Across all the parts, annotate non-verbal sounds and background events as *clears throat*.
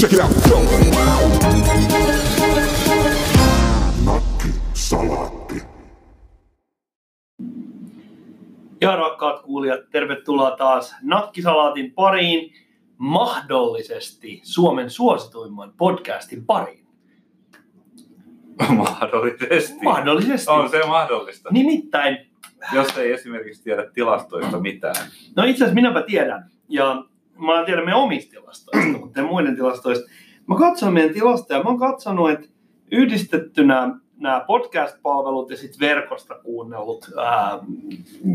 Check it out. Ja rakkaat kuulijat, tervetuloa taas Nakkisalaatin pariin, mahdollisesti Suomen suosituimman podcastin pariin. Mahdollisesti. Mahdollisesti. On se mahdollista. Nimittäin, Jos ei esimerkiksi tiedä tilastoista mitään. no itse asiassa minäpä tiedän, ja mä tiedän meidän omista tilastoista, mutta en muiden tilastoista. Mä katsoin meidän tilastoja, mä oon katsonut, että yhdistettynä nämä podcast-palvelut ja sitten verkosta kuunnellut ää,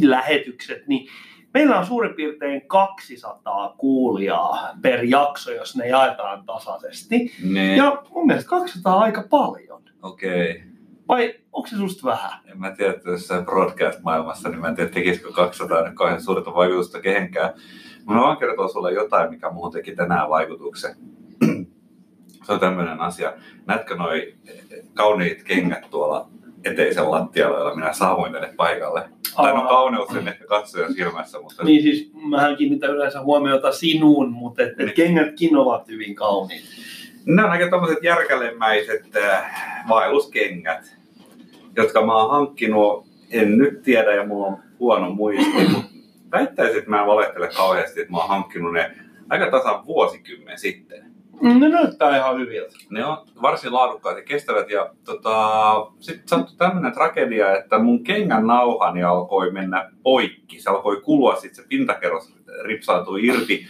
lähetykset, niin meillä on suurin piirtein 200 kuulijaa per jakso, jos ne jaetaan tasaisesti. Niin. Ja mun mielestä 200 on aika paljon. Okei. Okay. Vai onko se susta vähän? En mä tiedä, että jossain broadcast-maailmassa, niin mä en tiedä, tekisikö 200 nyt kauhean suurta vaikutusta kehenkään. Mä vaan kertoa sulle jotain, mikä muuhun teki tänään vaikutuksen. Se on tämmöinen asia. Näetkö noi kauniit kengät tuolla eteisen lattialla, joilla minä saavuin tänne paikalle? Tai no kauneus sen ehkä katsojan silmässä, mutta Niin siis mähän kiinnitän yleensä huomiota sinuun, mutta et, et Niin. kengätkin ovat hyvin kauniit. Ne on aika tommoset järkälemäiset äh, vaelluskengät, jotka mä oon hankkinut, en nyt tiedä ja mulla on huono muisti, mutta väittäisin, että mä en valehtele kauheasti, että mä oon hankkinut ne aika tasan vuosikymmen sitten. Mm, Ne näyttää ihan hyviltä. Ne on varsin laadukkaat ja kestävät ja tota, sitten sattui tämmöinen tragedia, että mun kengän nauhani alkoi mennä poikki. Se alkoi kulua, sitten se pintakerros ripsautui irti.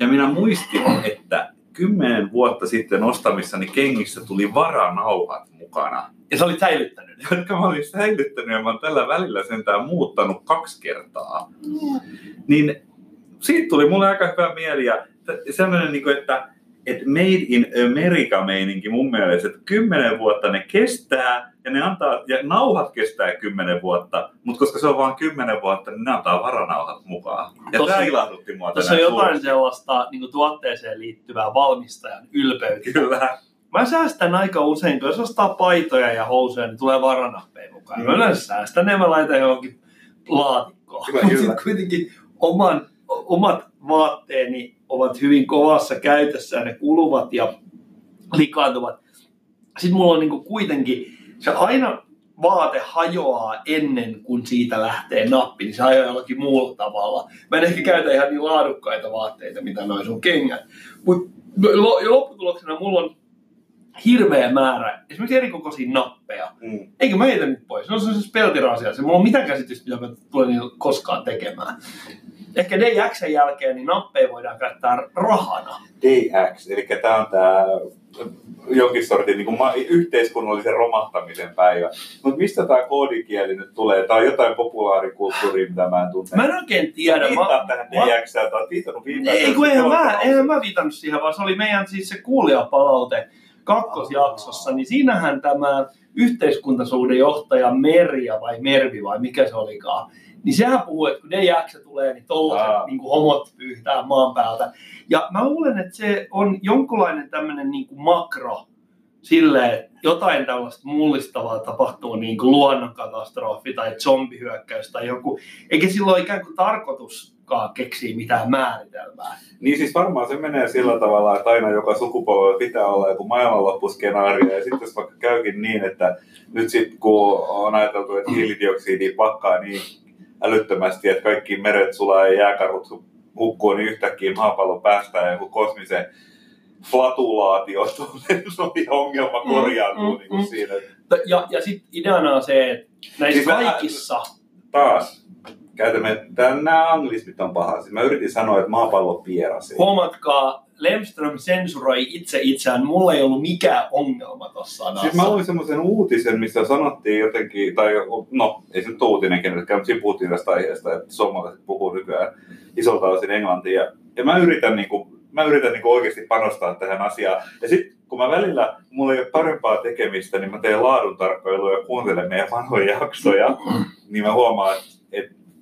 Ja minä muistin, että kymmenen vuotta sitten ostamissani kengissä tuli varanauhat mukana, Ja sä olit säilyttänyt. ne. jotka mä olin säilyttänyt ja mä oon tällä välillä sentään muuttanut kaksi kertaa. Niin siitä tuli mulle aika hyvä mieli ja sellainen, niin kuin, että, että made in America meininki mun mielestä, että kymmenen vuotta ne kestää ja ne antaa, ja nauhat kestää kymmenen vuotta, mutta koska se on vain kymmenen vuotta, niin ne antaa varanauhat mukaan. Ja Tossa- tämä ilahdutti mua Tässä on jotain suuresti. sellaista niin tuotteeseen liittyvää valmistajan ylpeyttä. Kyllä. Mä säästän aika usein, kun jos ostaa paitoja ja housuja, niin tulee varanappeja mukaan. Mä Mm. yleensä säästän ne mä laitan johonkin laatikkoon. Kyllä, Mutta *laughs* kuitenkin oman, omat vaatteeni ovat hyvin kovassa käytössä ja ne kuluvat ja likaantuvat. Sitten mulla on niinku kuitenkin, se aina vaate hajoaa ennen kuin siitä lähtee nappi, niin se hajoaa jollakin muulla tavalla. Mä en ehkä käytä ihan niin laadukkaita vaatteita, mitä noin sun kengät. Mutta lopputuloksena mulla on hirveä määrä esimerkiksi erikokoisia nappeja. Mm. Eikä mä heitä nyt pois. Se on se peltirasia. Se mulla on mitään käsitystä, mitä mä tulen niillä koskaan tekemään. Ehkä DXn jälkeen niin nappeja voidaan käyttää rahana. DX, eli tämä on tämä jonkin sortin niin kuin ma- yhteiskunnallisen romahtamisen päivä. Mutta mistä tämä koodikieli nyt tulee? Tämä on jotain populaarikulttuuria, mitä mä en tunne. Mä en oikein tiedä. Viittaa Mä, tähän mä- DX, tai olet viitannut viime ei, kun eihän mä, eihän mä viitannut siihen, vaan se oli meidän siis se kuulijapalaute kakkosjaksossa, niin siinähän tämä yhteiskuntasuuden johtaja Merja vai Mervi vai mikä se olikaan, niin sehän puhuu, että kun DX tulee, niin tollaset niin homot pyyhtää maan päältä. Ja mä luulen, että se on jonkunlainen tämmöinen niin kuin makro silleen, että jotain tällaista mullistavaa tapahtuu niin kuin luonnonkatastrofi tai zombihyökkäys tai joku, eikä silloin ikään kuin tarkoituskaan keksiä mitään määritelmää. Niin siis varmaan se menee sillä tavalla, että aina joka sukupolvella pitää olla joku maailmanloppuskenaario. Ja sitten jos vaikka käykin niin, että nyt sitten kun on ajateltu, että hiilidioksidi pakkaa niin älyttömästi, että kaikki meret sulaa ja jääkarhut hukkuu, niin yhtäkkiä maapallo päästään joku kosmisen flatulaatio, ja *laughs* ongelma Mm, korjaantuu mm, niin kuin mm. siinä. Ja, ja sitten ideana on se, että näissä Siis mä- kaikissa, Taas, käytämme, nämä anglismit on paha. Siis mä yritin sanoa, että maapallo pierasi. huomatkaa, Lemström sensuroi itse itseään, mulla ei ollut mikään ongelma tuossa sanassa. Siis mä luin semmoisen uutisen, missä sanottiin jotenkin, tai no, ei se nyt uutinen kenellekään, mutta siinä puhuttiin tästä aiheesta, että suomalaiset puhuu nykyään isolta osin englantia. Ja, ja mä yritän, niin kuin, mä yritän niin kuin oikeasti panostaa tähän asiaan. Ja sitten kun mä välillä, mulla ei ole parempaa tekemistä, niin mä teen laadun tarkkailua ja kuuntelen meidän vanhoja jaksoja, niin mä huomaan, että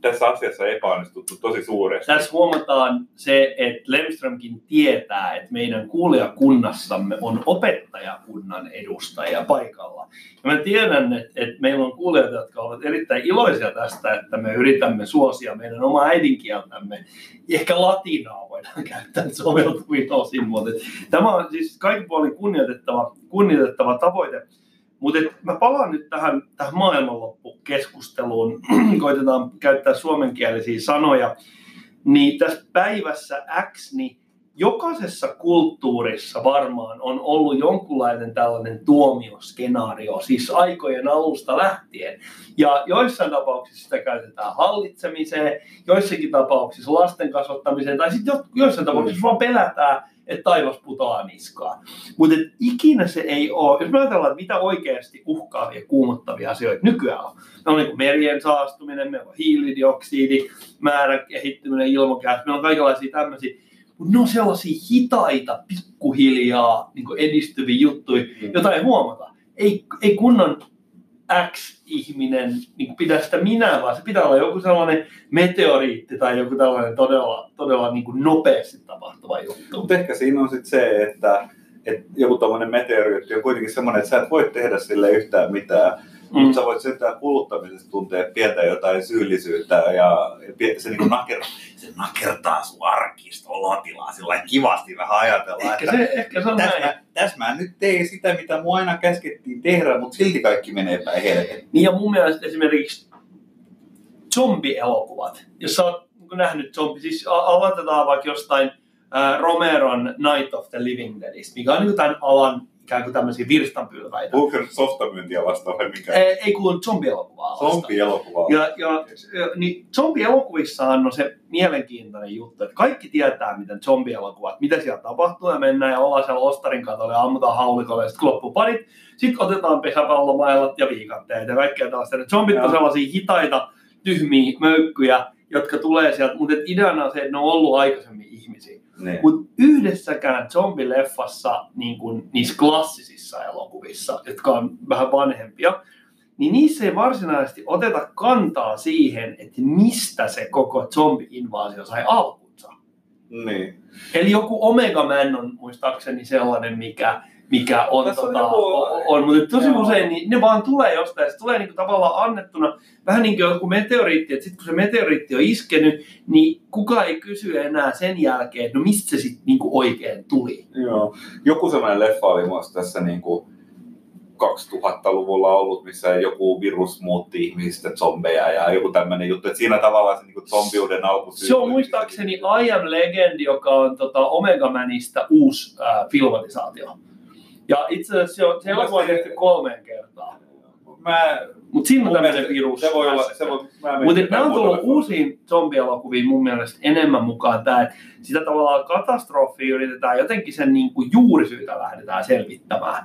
tässä asiassa epäonnistuttu tosi suuresti. Tässä huomataan se, että Lemströmkin tietää, että meidän kuulijakunnassamme on opettajakunnan edustaja paikalla. Ja mä tiedän, että, että meillä on kuulijoita, jotka ovat erittäin iloisia tästä, että me yritämme suosia meidän omaa äidinkieltämme. Ehkä latinaa voidaan käyttää soveltuviin osin, mutta tämä on siis kaikki puolin kunnioitettava, kunnioitettava tavoite. Mutta mä palaan nyt tähän, tähän maailmanloppukeskusteluun, *clears throat* koitetaan käyttää suomenkielisiä sanoja. Niin tässä päivässä X, niin jokaisessa kulttuurissa varmaan on ollut jonkunlainen tällainen tuomioskenaario, siis aikojen alusta lähtien. Ja joissain tapauksissa sitä käytetään hallitsemiseen, joissakin tapauksissa lasten kasvattamiseen, tai sitten joissain tapauksissa vaan pelätään, että taivas putoaa niskaan. Mutta ikinä se ei ole, jos me ajatellaan, että mitä oikeasti uhkaavia, kuumottavia asioita nykyään on. Me on niin merien saastuminen, meillä on hiilidioksidi, määrän kehittyminen ilmakehässä, meillä on kaikenlaisia tämmöisiä. Mutta ne on sellaisia hitaita, pikkuhiljaa niin edistyviä juttuja, mm. joita ei huomata. Ei, ei kunnon X-ihminen niin pitää sitä minä, vaan se pitää olla joku sellainen meteoriitti tai joku tällainen todella, todella niin kuin nopeasti tapahtuva juttu. Mutta ehkä siinä on sitten se, että, että joku tämmöinen meteoriitti on kuitenkin semmoinen, että sä et voi tehdä sille yhtään mitään. Mm. Mutta sä voit sentään kuluttamisesta tuntea pientä jotain syyllisyyttä ja se, niin naker, se nakertaa sun arkista olotilaa sillä kivasti vähän ajatella. Ehkä se, ehkä se on tässä, näin. tässä mä nyt tein sitä, mitä mua aina käskettiin tehdä, mutta silti kaikki menee päin helvettiin. Niin ja mun mielestä esimerkiksi zombielokuvat, jos sä oot niin nähnyt zombi, siis aloitetaan vaikka jostain äh, Romeron Night of the Living Deadistä, mikä on niin tämän alan ikään kuin tämmöisiä virstanpylväitä. Puhuuko softamyyntiä vastaan vai mikä? Ei, ei kun zombielokuva Zombi-elokuvaa. Ja, ja, niin zombielokuvissahan on se mielenkiintoinen juttu, että kaikki tietää, miten zombielokuvat, mitä siellä tapahtuu, ja mennään ja ollaan siellä ostarin katolla ja ammutaan haulikolle, ja sitten loppuparit. Sitten otetaan pesäpallomailat ja viikatteet ja kaikkea tällaista. Ne zombit on sellaisia hitaita, tyhmiä möykkyjä, jotka tulee sieltä, mutta ideana on se, että ne on ollut aikaisemmin ihmisiä. Niin. Mutta yhdessäkään zombileffassa, niin kuin niissä klassisissa elokuvissa, jotka on vähän vanhempia, niin niissä ei varsinaisesti oteta kantaa siihen, että mistä se koko zombi-invaasio sai alkunsa. Niin. Eli joku Omega Man on muistaakseni sellainen, mikä, mikä on, Tässä on tota, joku- on, on, mutta tosi Joo. usein niin ne vaan tulee jostain, se tulee niinku tavallaan annettuna, vähän niin kuin joku meteoriitti, että sitten kun se meteoriitti on iskenyt, niin kukaan ei kysy enää sen jälkeen, että no mistä se sitten niinku oikein tuli. Joo. Joku sellainen leffa oli myös tässä niin kuin 2000-luvulla ollut, missä joku virus muutti ihmisistä zombeja ja joku tämmöinen juttu. Että siinä tavallaan se niin kuin zombiuden alku Se on muistaakseni I Am Legend, joka on tota Omega Manista uusi äh, filmatisaatio. Ja itse asiassa se on, se elokuva tehty kolmeen kertaan. Mä, Mutta siinä on tämmöinen virus. Se voi olla, se voi, Mutta nämä on tullut uusiin zombielokuviin mun mielestä enemmän mukaan tämä, että sitä tavallaan katastrofia yritetään jotenkin sen niin kuin juurisyitä lähdetään selvittämään.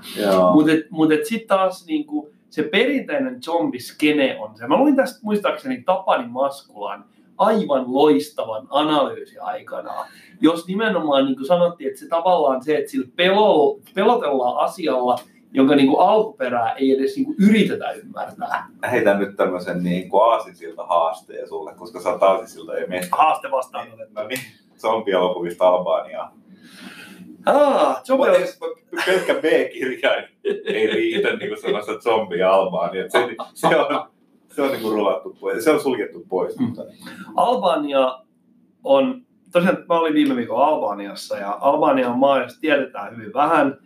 Mutta mut sitten taas niin kuin se perinteinen zombiskene on se. Mä luin tästä muistaakseni Tapani Maskulan aivan loistavan analyysi aikanaan, jos nimenomaan niin kuin sanottiin, että se tavallaan se, että sillä pelo, pelotellaan asialla, jonka niin kuin alkuperää ei edes niin kuin yritetä ymmärtää. Heitän nyt tämmöisen niin kuin aasinsilta haasteen sulle, koska sä oot aasinsilta ja meistä. Haaste vastaan No niin, zombielokuvista Albaniaa. Ah, zombie Pelkkä B-kirjain ei riitä niin kuin sellaista zombi Albania. Se, se on, se on niin kuin rulattu pois. Se on suljettu pois. Mm. Mutta, Albania on, tosiaan mä olin viime viikolla Albaniassa ja Albania on maa, josta tiedetään hyvin vähän.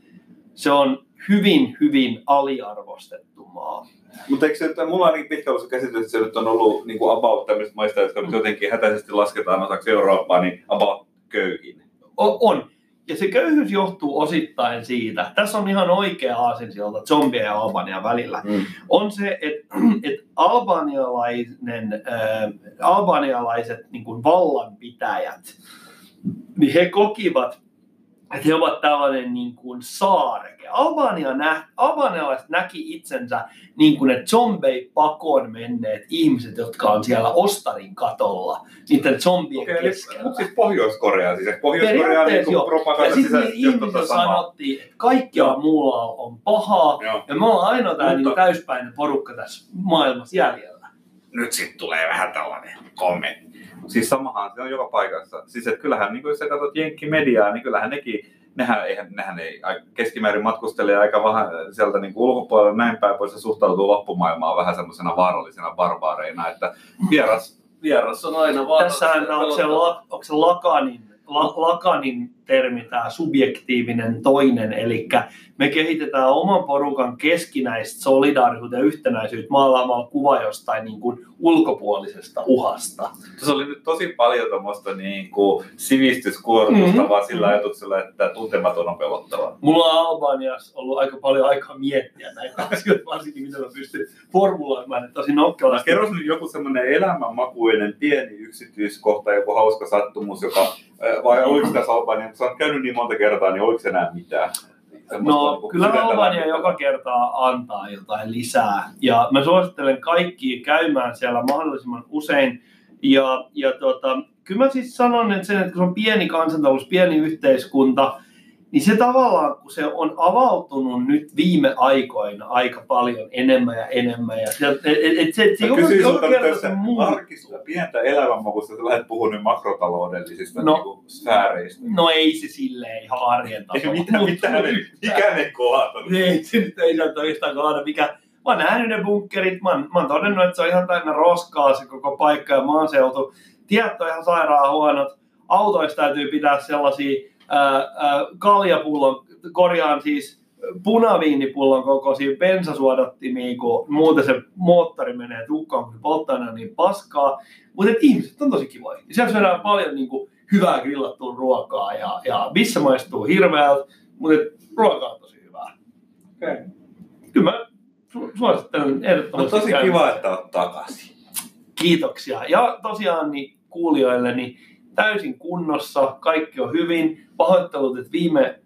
Se on hyvin, hyvin aliarvostettu maa. mutta eikö se, että mulla on niin pitkä ollut se käsitys, että se nyt on ollut niin kuin about tämmöisistä maista, jotka nyt jotenkin hätäisesti lasketaan osaksi Eurooppaa, niin about köyhin. O- on. Ja se köyhyys johtuu osittain siitä, tässä on ihan oikea aasinsilta zombien ja Albanian välillä, Mm. on se, että, *clears throat* että albanialainen, äh, albanialaiset niin kuin vallanpitäjät, niin he kokivat, että he ovat tällainen niin kuin saareke. Albania nä, albanialaiset näki itsensä niin kuin ne zombei pakoon menneet ihmiset, jotka on siellä Ostarin katolla, niiden zombien okay, keskellä. mutta siis Pohjois-Korea, siis Pohjois-Korea on niin Periaatteessa joo. kuin propaganda Ja sitten ihmiset tota sanottiin, että kaikkialla muulla on pahaa, Joo. ja me ollaan ainoa tämä Mutta- niin täyspäinen porukka tässä maailmassa jäljellä. Nyt sitten tulee vähän tällainen kommentti. Siis samahan se on joka paikassa. Siis että kyllähän, niin kun jos sä katsot Jenkki-mediaa, niin kyllähän nekin, nehän, eihän, nehän ei keskimäärin matkustelee aika vähän sieltä niin ulkopuolella näin päin pois ja suhtautuu loppumaailmaan vähän semmoisena vaarallisena barbaareina, että vieras, vieras on aina vaaras. Tässähän onko se, la, onko se Lakanin, la, Lakanin termi, tämä subjektiivinen toinen, eli me kehitetään oman porukan keskinäistä solidaarisuutta ja yhtenäisyyttä maalaamalla kuva jostain niin kuin ulkopuolisesta uhasta. Se oli nyt tosi paljon tuommoista niin kuin sivistyskuortusta mm-hmm. vaan sillä ajatuksella, että tuntematon on pelottava. Mulla on Albaniassa ollut aika paljon aikaa miettiä näitä *laughs* asioita, varsinkin mitä mä pystyn formuloimaan, että tosi nokkelasti. Kerros nyt joku semmoinen elämänmakuinen pieni yksityiskohta, joku hauska sattumus, joka, vai oliko tässä Albania, kun sä oot käynyt niin monta kertaa, niin oliko enää mitään? No kyllä Albania joka kerta antaa jotain lisää. Ja mä suosittelen kaikki käymään siellä mahdollisimman usein. Ja, ja tota, kyllä mä siis sanon, että, sen, että kun se on pieni kansantalous, pieni yhteiskunta, niin se tavallaan, kun se on avautunut nyt viime aikoina aika paljon enemmän ja enemmän. Ja se, et, et, se, se kerta se arkista, pientä elämänmakusta, että lähdet puhua nyt makrotaloudellisista no, niin sfääreistä. No ei se silleen ihan arjen tasolla. Ei mitään, mitään, mikä ne kohata. Ei se nyt ei saa oikeastaan kohata, mikä, mä oon nähnyt ne bunkkerit, mä oon, mä oon todennut, että se on ihan täynnä roskaa se koko paikka ja maaseutu. Tiet on ihan sairaan huonot, autoista täytyy pitää sellaisia kaljapullon, korjaan siis punaviinipullon kokoisia bensasuodattimia, kun muuten se moottori menee tukkaan, kun polttaa niin paskaa. Mutta ihmiset on tosi kivoja. Siellä syödään paljon niin kuin, hyvää grillattua ruokaa ja, ja missä maistuu hirveältä, mutta ruoka on tosi hyvää. Okay. Kyllä mä su- suosittelen ehdottomasti. No tosi kiva, että olet takaisin. Kiitoksia. Ja tosiaan niin kuulijoille, niin täysin kunnossa, kaikki on hyvin. Pahoittelut, että viime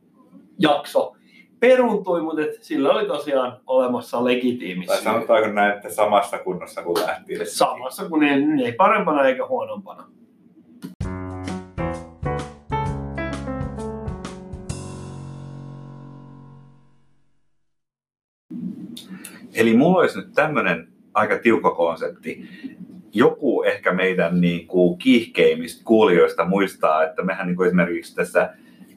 jakso peruntui, mutta et sillä oli tosiaan olemassa legitiimi Tai sanotaanko näin, että samassa kunnossa kuin lähti? Samassa kuin ei, ei parempana eikä huonompana. Eli mulla olisi nyt tämmöinen aika tiukka konsepti joku ehkä meidän niin kuin kiihkeimmistä kuulijoista muistaa, että mehän niin kuin esimerkiksi tässä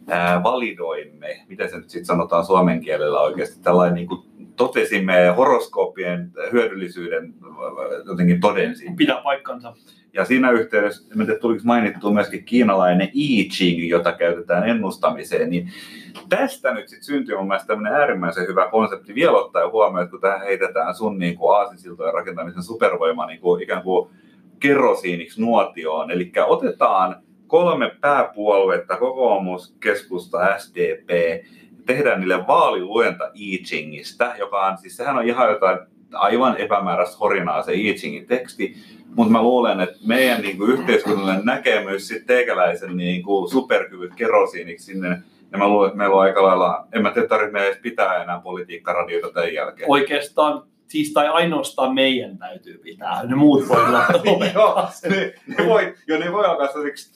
ää, validoimme, miten se nyt sitten sanotaan suomen kielellä oikeasti, tällainen niin kuin totesimme horoskoopien hyödyllisyyden jotenkin todensi. Pitää paikkansa. Ja siinä yhteydessä, tiedä tuliko mainittu myöskin kiinalainen I Ching, jota käytetään ennustamiseen, niin tästä nyt sitten syntyy mun mielestä tämmöinen äärimmäisen hyvä konsepti vielä ottaa huomioon, että kun tähän heitetään sun niin kuin aasinsiltojen rakentamisen supervoima niin kuin ikään kuin kerrosiiniksi nuotioon. Eli otetaan kolme pääpuoluetta, kokoomus, keskusta, SDP, tehdään niille vaaliluenta I Chingistä, joka on, siis sehän on ihan jotain aivan epämääräistä horinaa se I Chingin teksti, mutta mä luulen, että meidän niin kuin, yhteiskunnallinen näkemys sitten teikäläisen niin kuin, superkyvyt kerosiiniksi sinne ja mä luulen, että meillä on aika lailla, en mä tiedä, tarvitse edes pitää enää politiikkaradioita tämän jälkeen. Oikeastaan siis tai ainoastaan meidän täytyy pitää. Ne muut voi olla *laughs* Joo, ne, ne, voi, jo, ne voi alkaa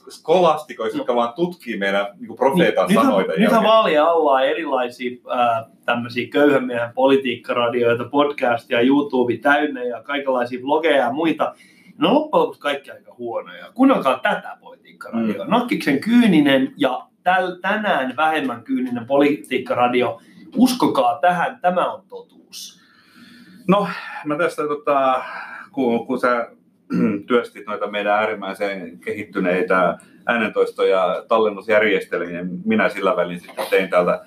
skolastikoissa, jotka vaan tutkii meidän niin profeetan niin, sanoita. Nythän vaalia alla erilaisia äh, tämmöisiä köyhän miehen politiikkaradioita, podcastia, YouTube täynnä ja kaikenlaisia vlogeja ja muita. No loppujen lopuksi kaikki aika huonoja. Kuunnelkaa tätä politiikkaradioa. Mm. Nakkiksen kyyninen ja täl, tänään vähemmän kyyninen politiikkaradio. Uskokaa tähän, tämä on totuus. No, mä tästä, tota, kun, kun sä *clears throat* työstit noita meidän äärimmäisen kehittyneitä äänentoisto- ja tallennusjärjestelmiä, niin minä sillä välin sitten tein täältä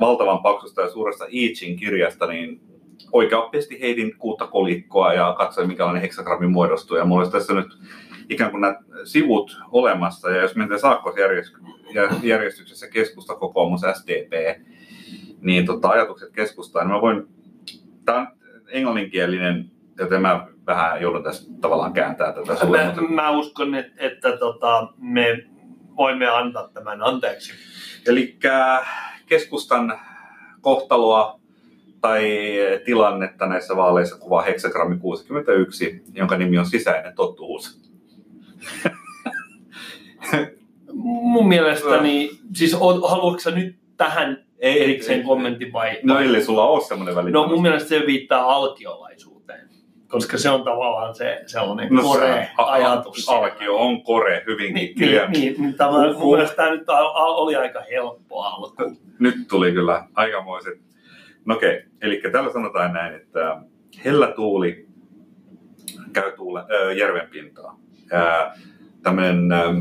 valtavan paksusta ja suuresta Iichin kirjasta, niin oikeasti heitin kuutta kolikkoa ja katsoin, minkälainen heksagrammi muodostuu. Ja mulla olisi tässä nyt ikään kuin nämä sivut olemassa, ja jos mennään saakkosjärjestyksessä keskusta, kokoomus, SDP, niin tota, ajatukset keskustaan, niin mä voin, tämä on englanninkielinen, joten mä vähän joudun tässä tavallaan kääntää tätä sulle. Mä, mä uskon, että, että tota, me voimme antaa tämän anteeksi. Eli keskustan kohtaloa tai tilannetta näissä vaaleissa kuvaa heksagrammi 61, jonka nimi on sisäinen totuus. Mun mielestäni, siis haluatko nyt tähän ei, erikseen ei, kommentti vai? No ei sulla ole semmoinen välittämys. No mun mielestä se viittaa alkiolaisuuteen. koska se on tavallaan se sellainen No, kore se- a- a- ajatus. Alkio on kore hyvinkin. Niin, niin, niin, niin tavallaan Uhuh. mun mielestä tämä nyt oli aika helppo alku. Nyt tuli kyllä aikamoiset. No okei, eli tällä sanotaan näin, että hellä tuuli käy tuule, äh, järven pintaa. Äh, Tämmöinen äh,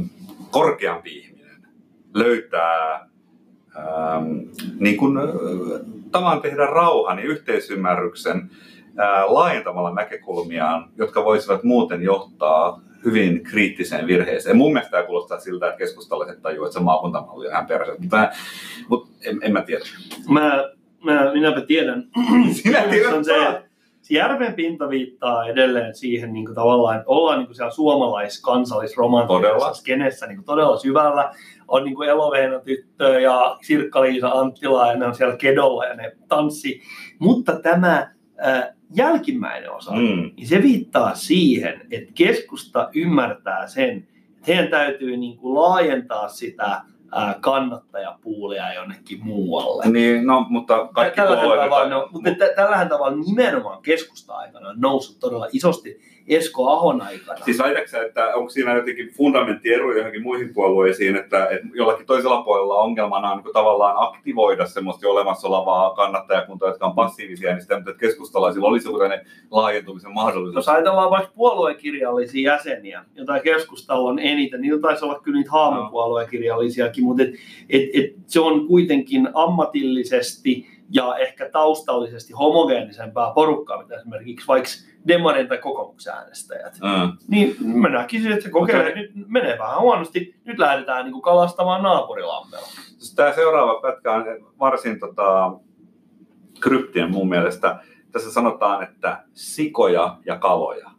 korkeampi ihminen löytää ähm, niin kuin, äh, tavan tehdä rauhan ja yhteisymmärryksen äh, laajentamalla näkökulmiaan, jotka voisivat muuten johtaa hyvin kriittiseen virheeseen. Mun mielestä tämä kuulostaa siltä, että keskustalaiset tajuavat, että se maakuntamalli on ihan perse. Mutta, mutta en, en mä tiedä. Mä, mä, minäpä tiedän. *clears throat* Sinä tiedät on se, se järven pinta viittaa edelleen siihen niin kuin tavallaan, että ollaan niin kuin siellä suomalais Todella. kansallisromantisessa skenessä niin kuin todella syvällä. On niin kuin Eloveena tyttö ja Sirkka-Liisa Anttila ja ne on siellä kedolla ja ne tanssi. Mutta tämä äh, jälkimmäinen osa, Mm. niin se viittaa siihen, että keskusta ymmärtää sen, että heidän täytyy niin kuin laajentaa sitä ää, kannattajapuulia jonnekin muualle. Niin, no, mutta kaikki puolueet... tavalla, no, mutta tä- tällähän tavalla nimenomaan keskusta-aikana on noussut todella isosti Esko Ahon aikana. Siis väitäksä, että onko siinä jotenkin fundamenttieru johonkin muihin puolueisiin, että, että jollakin toisella puolella ongelmana on niin tavallaan aktivoida semmoista jo olemassa olevaa kannattajakuntaa, jotka on passiivisia, niin sitä, että keskustalaisilla olisi tämmöinen laajentumisen mahdollisuus. Jos ajatellaan vaikka puoluekirjallisia jäseniä, joita keskustalla on eniten, niillä taisi olla kyllä niitä haamupuoluekirjallisiakin, mutta et, et, et se on kuitenkin ammatillisesti ja ehkä taustallisesti homogeenisempää porukkaa, mitä esimerkiksi vaikka demarin tai kokoomuksen äänestäjät. Mm. Niin mä näkisin, että se kokeilee, Mutta- nyt menee vähän huonosti, nyt lähdetään niin kuin kalastamaan naapurilammella. Tämä seuraava pätkä on varsin tota, kryptinen mun mielestä. Tässä sanotaan, että sikoja ja kaloja.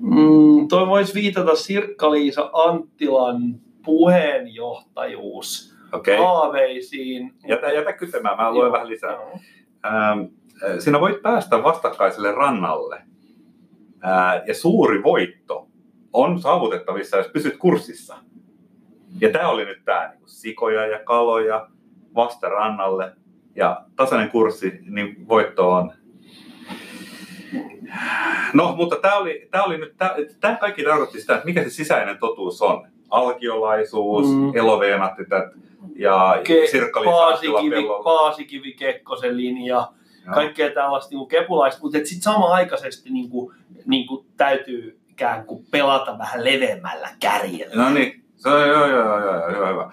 Mm, toi voisi viitata Sirkka-Liisa Anttilan puheenjohtajuus Okei? haaveisiin. Jätä, jätä kysemään, mä luen Joo, vähän lisää. joo. Ähm, äh, sinä voit päästä vastakkaiselle rannalle. Ää, ja suuri voitto on saavutettavissa, jos pysyt kurssissa. Ja tämä oli nyt tämä niin sikoja ja kaloja vasta rannalle. Ja tasainen kurssi, niin voitto on. No, mutta tämä oli, tää oli nyt, tämä kaikki tarkoitti sitä, että mikä se sisäinen totuus on. Alkiolaisuus, Mm. eloveenat ja Ke- Paasikivi. Paasikivi Kekkosen linja, Joo. kaikkea tällaista niin kepulaista, mutta sitten samanaikaisesti niin kuin, niin kuin täytyy ikään kuin pelata vähän leveämmällä kärjellä. No niin, se on joo, joo, joo, joo, hyvä, hyvä.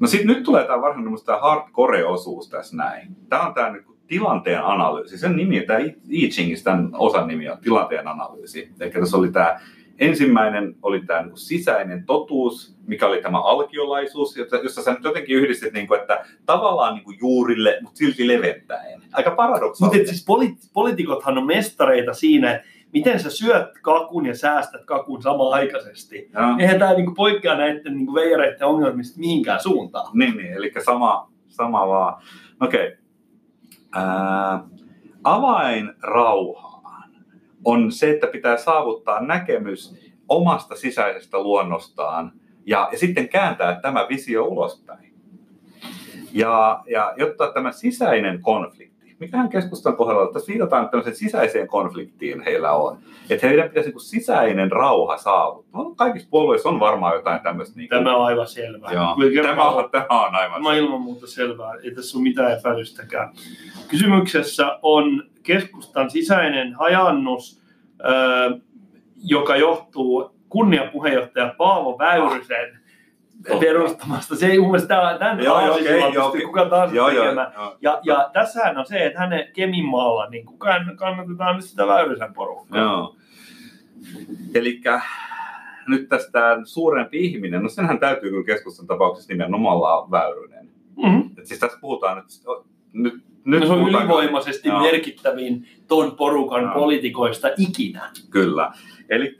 No sitten nyt tulee tämä varsinainen tämä hardcore-osuus tässä näin. Tämä on tämä niinku tilanteen analyysi. Sen nimi, tämä I Chingissa tämän osan nimi on tilanteen analyysi. Eli tässä oli tämä ensimmäinen oli tämä niinku sisäinen totuus, mikä oli tämä alkiolaisuus, jossa- sä nyt jotenkin yhdistit, niinku, että tavallaan niinku juurille, mutta silti leventäen. Aika Mutta paradoksaalinen. siis poli- poliitikothan on mestareita siinä, että miten sä syöt kakun ja säästät kakun samanaikaisesti. Joo. Eihän tämä niinku poikkea näiden niinku veijareiden ongelmista mihinkään suuntaan. Niin, niin eli sama, sama vaan. Okei. Ää, avain rauhaan on se, että pitää saavuttaa näkemys omasta sisäisestä luonnostaan ja, ja sitten kääntää tämä visio ulospäin. Ja, ja jotta tämä sisäinen konflikti, mikähän keskustan kohdalla, tässä viitataan tämmöiseen sisäiseen konfliktiin heillä on, että heidän pitäisi niin sisäinen rauha saavuttaa. No, kaikissa puolueissa on varmaan jotain tämmöistä. Niin Tämä on aivan selvää. Joo. Tämä, on, tämä on aivan Tämä on ilman muuta selvää, ei tässä ole mitään epäilystäkään. Kysymyksessä on keskustan sisäinen hajannus, joka johtuu kunniapuheenjohtaja Paavo Väyrysen Totta. perustamasta. Se ei mun mielestä tämä- tämän Joo, joo, joo, pystyy kuka tahansa Joo, joo, tekemään. joo. Ja, ja tässähän on se, että hänen Keminmaalla niin kukaan kannatetaan nyt sitä Väyrysen porukkaa. Joo. Eli nyt tästä suurempi ihminen, no senhän täytyy kyllä keskustan tapauksessa nimenomaan olla Väyrynen. Mm-hmm. Et siis tässä puhutaan nyt, nyt, nyt se on ylivoimaisesti Joo. merkittävin ton porukan Joo. poliitikoista ikinä. Kyllä. Eli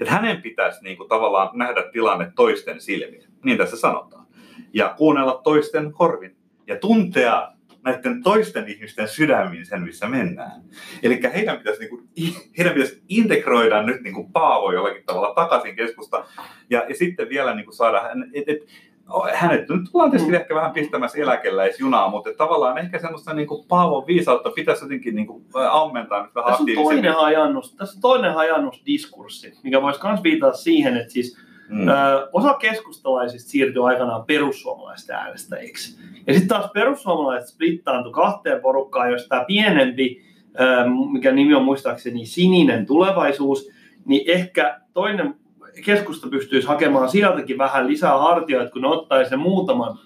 että hänen pitäisi niinku tavallaan nähdä tilanne toisten silmiin, niin tässä sanotaan. Ja kuunnella toisten korvin ja tuntea näiden toisten ihmisten sydämiin sen, missä mennään. Eli heidän pitäisi, niinku, heidän pitäisi integroida nyt niinku Paavo jollakin tavalla takaisin keskusta ja, ja sitten vielä niinku saada et, et, hänet nyt tullaan tietysti ehkä vähän pistämässä eläkeläisjunaa, mutta tavallaan ehkä semmoista niin kuin Paavon viisautta pitäisi jotenkin niin kuin ammentaa nyt vähän Tässä on toinen hajannus, tässä on toinen hajannusdiskurssi, mikä voisi myös viitata siihen, että siis Mm. Ö, osa keskustalaisista siirtyi aikanaan perussuomalaisten äänestäjiksi. Ja sitten taas perussuomalaiset splittaantui kahteen porukkaan, josta tämä pienempi, ö, mikä nimi on muistaakseni Sininen tulevaisuus, niin ehkä toinen keskusta pystyisi hakemaan sieltäkin vähän lisää hartioita, kun ne ottaisi sen muutaman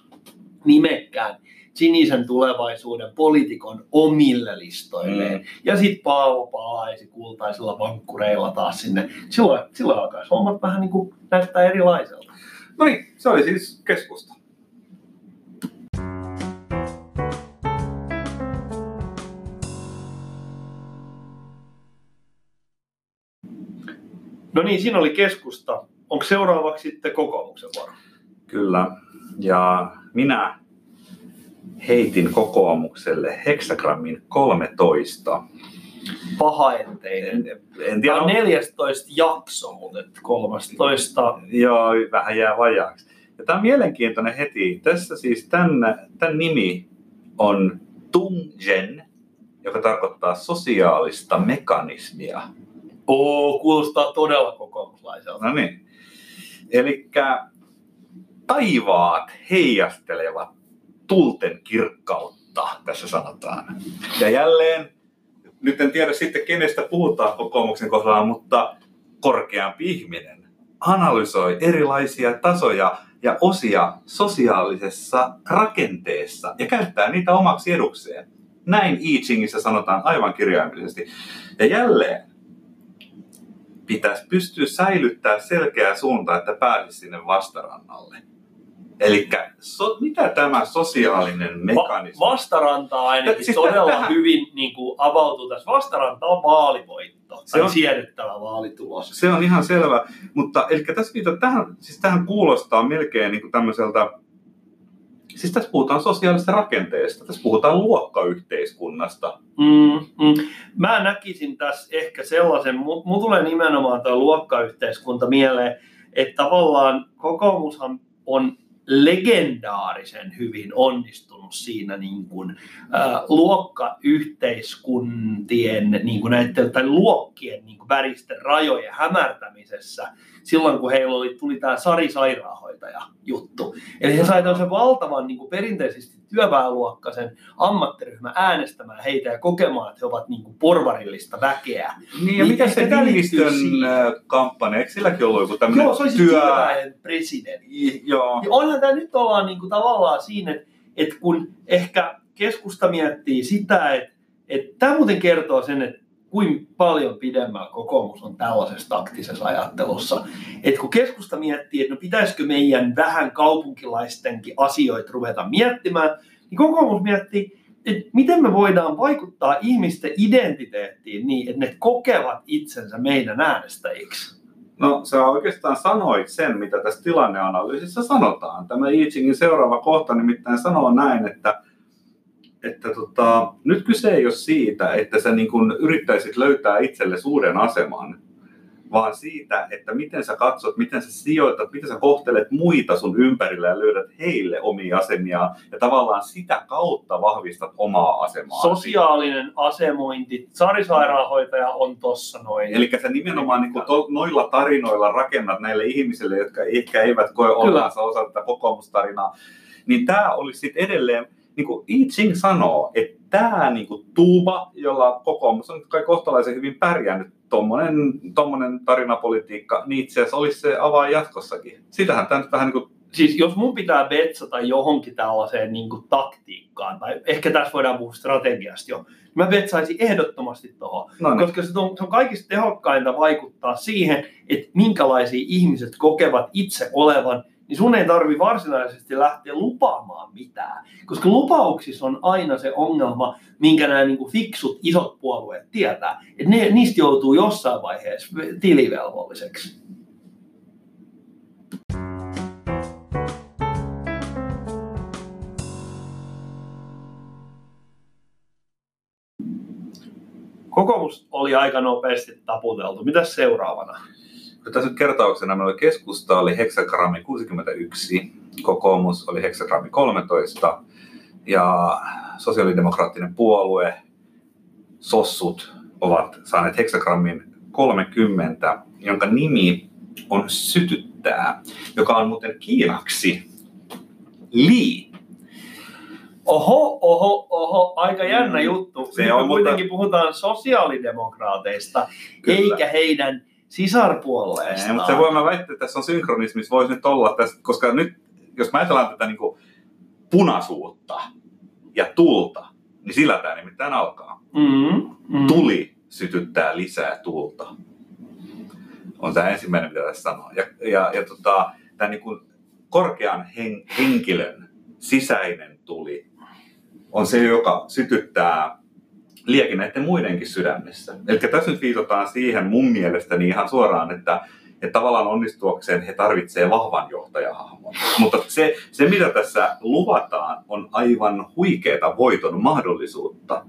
nimekkään sinisen tulevaisuuden poliitikon omille listoilleen. Mm. Ja sitten Paavo palaisi kultaisilla vankkureilla taas sinne. Silloin, silloin alkaisi hommat vähän niin kuin näyttää erilaiselta. No niin, se oli siis keskusta. No niin, siinä oli keskusta. Onko seuraavaksi sitten kokoomuksen vuoro? Kyllä. Ja minä heitin kokoomukselle heksagrammin 13. Pahaenteinen. En, en Tämä tiedä, on 14 jakso, mutta et 13. Joo, vähän jää vajaaksi. Ja tämä on mielenkiintoinen heti. Tässä siis tämän, tämän nimi on Tungen, joka tarkoittaa sosiaalista mekanismia. Oo, kuulostaa todella kokoomuslaiselta. No niin. Eli taivaat heijastelevat tulten kirkkautta, tässä sanotaan. Ja jälleen, nyt en tiedä sitten kenestä puhutaan kokoomuksen kohdalla, mutta korkeampi ihminen analysoi erilaisia tasoja ja osia sosiaalisessa rakenteessa ja käyttää niitä omaksi edukseen. Näin I Chingissä sanotaan aivan kirjaimellisesti. Ja jälleen pitäisi pystyä säilyttää selkeä suunta, että pääsisi sinne vastarannalle. Eli so, mitä tämä sosiaalinen mekanismi? Va- vastaranta ainakin Siis todella tähän- hyvin niin kuin, avautuu tässä. Vastaranta on vaalivoitto. Se on siedettävä vaalitulos. Se on ihan selvä, mutta eli tässä tähän, siis tähän kuulostaa melkein niin kuin tämmöiseltä, siis tässä puhutaan sosiaalisesta rakenteesta, tässä puhutaan luokkayhteiskunnasta. Mm, mm. Mä näkisin tässä ehkä sellaisen, mul tulee nimenomaan tuo luokkayhteiskunta mieleen, että tavallaan kokoomushan on legendaarisen hyvin onnistunut siinä niin kuin, äh, luokkayhteiskuntien niin kuin näiden, tai luokkien niin kuin väristen rajojen hämärtämisessä silloin, kun heillä oli, tuli tämä Sari Sairaanhoitaja juttu. Eli he saivat tämmöisen valtavan niin kuin perinteisesti työväenluokkaisen ammattiryhmän äänestämään heitä ja kokemaan, että he ovat niin kuin porvarillista väkeä. Niin, ja Niin mikä ehkä se Niinistön kampanja, eikö silläkin ollut joku tämmöinen Joo, se olisi työ... työväen presidentti. Joo. Ja onhan tämä nyt ollaan niin kuin tavallaan siinä, että, että kun ehkä keskusta miettii sitä, että, että tämä muuten kertoo sen, että kuin paljon pidemmällä kokoomus on tällaisessa taktisessa ajattelussa. Että kun keskusta miettii, että no pitäisikö meidän vähän kaupunkilaistenkin asioita ruveta miettimään, niin kokoomus miettii, että miten me voidaan vaikuttaa ihmisten identiteettiin niin, että ne kokevat itsensä meidän äänestäjiksi. No sä oikeastaan sanoit sen, mitä tässä tilanneanalyysissä sanotaan. Tämä I Chingin seuraava kohta nimittäin sanoo näin, että, että tota, nyt kyse ei ole siitä, että sä niin kun yrittäisit löytää itselle uuden aseman, vaan siitä, että miten sä katsot, miten sä sijoitat, miten sä kohtelet muita sun ympärillä ja löydät heille omia asemia ja tavallaan sitä kautta vahvistat omaa asemaa. Sosiaalinen asemointi. Sari Sairaanhoitaja on tossa noin. Eli sä nimenomaan niin kuin to, noilla tarinoilla rakennat näille ihmisille, jotka ehkä eivät koe olevansa osa tätä kokoomustarinaa, niin tämä olisi sitten edelleen, niin kuin I Ching sanoo, että tämä niin kuin tuuba, jolla kokoomus on kai kohtalaisen hyvin pärjännyt, tuommoinen tommonen tarinapolitiikka, niin itse asiassa olisi se avain jatkossakin. Sitähän tämä nyt vähän niin kuin, Siis jos mun pitää betsata johonkin tällaiseen niin kuin taktiikkaan, tai ehkä tässä voidaan puhua strategiasta jo, niin mä betsaisin ehdottomasti tuohon. no niin, Koska se on, se on kaikista tehokkainta vaikuttaa siihen, että minkälaisia ihmiset kokevat itse olevan, niin sun ei tarvi varsinaisesti lähteä lupaamaan mitään. Koska lupauksissa on aina se ongelma, minkä nämä niin fiksut isot puolueet tietää. Että ne, niistä joutuu jossain vaiheessa tilivelvolliseksi. Kokoomus oli aika nopeasti taputeltu. Mitäs seuraavana? Tässä nyt kertauksena meillä oli keskusta oli heksagrammi 61, kokoomus oli heksagrammi 13 ja sosiaalidemokraattinen puolue, sossut ovat saaneet heksagrammin 30, jonka nimi on sytyttää, joka on muuten kiinaksi li. Oho, oho, oho, aika jännä juttu. Se on, me mutta- kuitenkin puhutaan sosiaalidemokraateista, Kyllä. eikä heidän sisarpuolleestaan. Ei, mutta se voi mä väittää, että tässä on synkronismissa voisi nyt olla tästä, koska nyt, jos mä ajatellaan tätä niin kuin punaisuutta ja tulta, niin sillä tämä nimittäin alkaa. Mm, mm. Tuli sytyttää lisää tulta. On tämä ensimmäinen, mitä tässä sanoo. Ja, ja, ja tota, tämä niin kuin korkean hen, henkilön sisäinen tuli on se, joka sytyttää liekin näiden muidenkin sydämissä. Eli tässä nyt viitataan siihen mun mielestäni ihan suoraan, että, että tavallaan onnistuakseen he tarvitsevat vahvan johtajahahmon. Mutta se, se, mitä tässä luvataan, on aivan huikeeta voiton mahdollisuutta.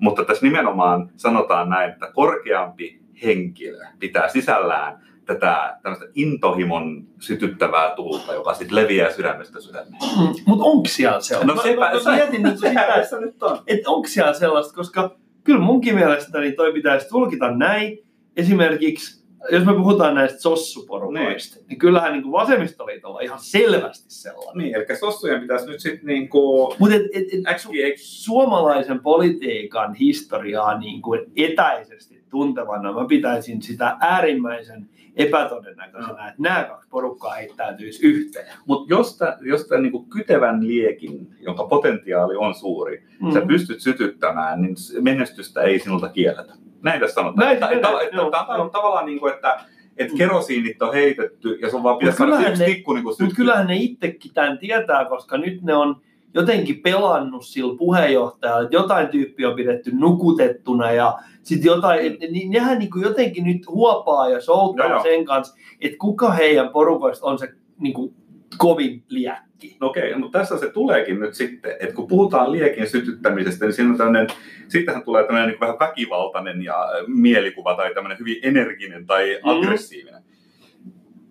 Mutta tässä nimenomaan sanotaan näin, että korkeampi henkilö pitää sisällään tätä tämmöistä intohimon sytyttävää tulta, joka sitten leviää sydämestä sydämeen. *clears throat* Mutta onko siellä sellaista? No sepä, mä mietin niin sitä, tässä nyt on. että onko siellä sellaista, koska kyllä munkin mielestäni toi pitäisi tulkita näin. Esimerkiksi, jos me puhutaan näistä sossuporukoista, niin, niin kyllähän niin kuin vasemmistoliitolla on ihan selvästi sellainen. Niin, eli sossujen pitäisi nyt sitten niinku Mutta et, et, et, äkkiä suomalaisen politiikan historiaa niin kuin etäisesti tuntevana mä pitäisin sitä äärimmäisen epätodennäköisenä, että nämä kaksi porukkaa heittäytyisi yhteen. Mutta jos tämän jos tän niinku kytevän liekin, jonka potentiaali on suuri, mm. sä pystyt sytyttämään, niin menestystä ei sinulta kielletä. Näin tässä sanotaan. Näin Että- se että- että- on joo. tavallaan niin kuin, että et Mm. kerosiinit on heitetty ja sun vaan pitäisi saada se yksi ne- tikku niin kuin Mutta kyllähän ne itsekin tämän tietää, koska nyt ne on jotenkin pelannut sillä puheenjohtajalla, että jotain tyyppiä on pidetty nukutettuna ja sitten jotain, et, niin nehän niin kuin jotenkin nyt huopaa ja soutaa Joo, joo. sen kanssa, että kuka heidän porukoista on se niin kuin kovin liäkki. No okei, mutta tässä se tuleekin nyt sitten, että kun puhutaan liekin sytyttämisestä, niin siinä on tämmöinen, siitähän tulee tämmöinen niin vähän väkivaltainen ja äh, mielikuva tai tämmöinen hyvin energinen tai Mm. aggressiivinen.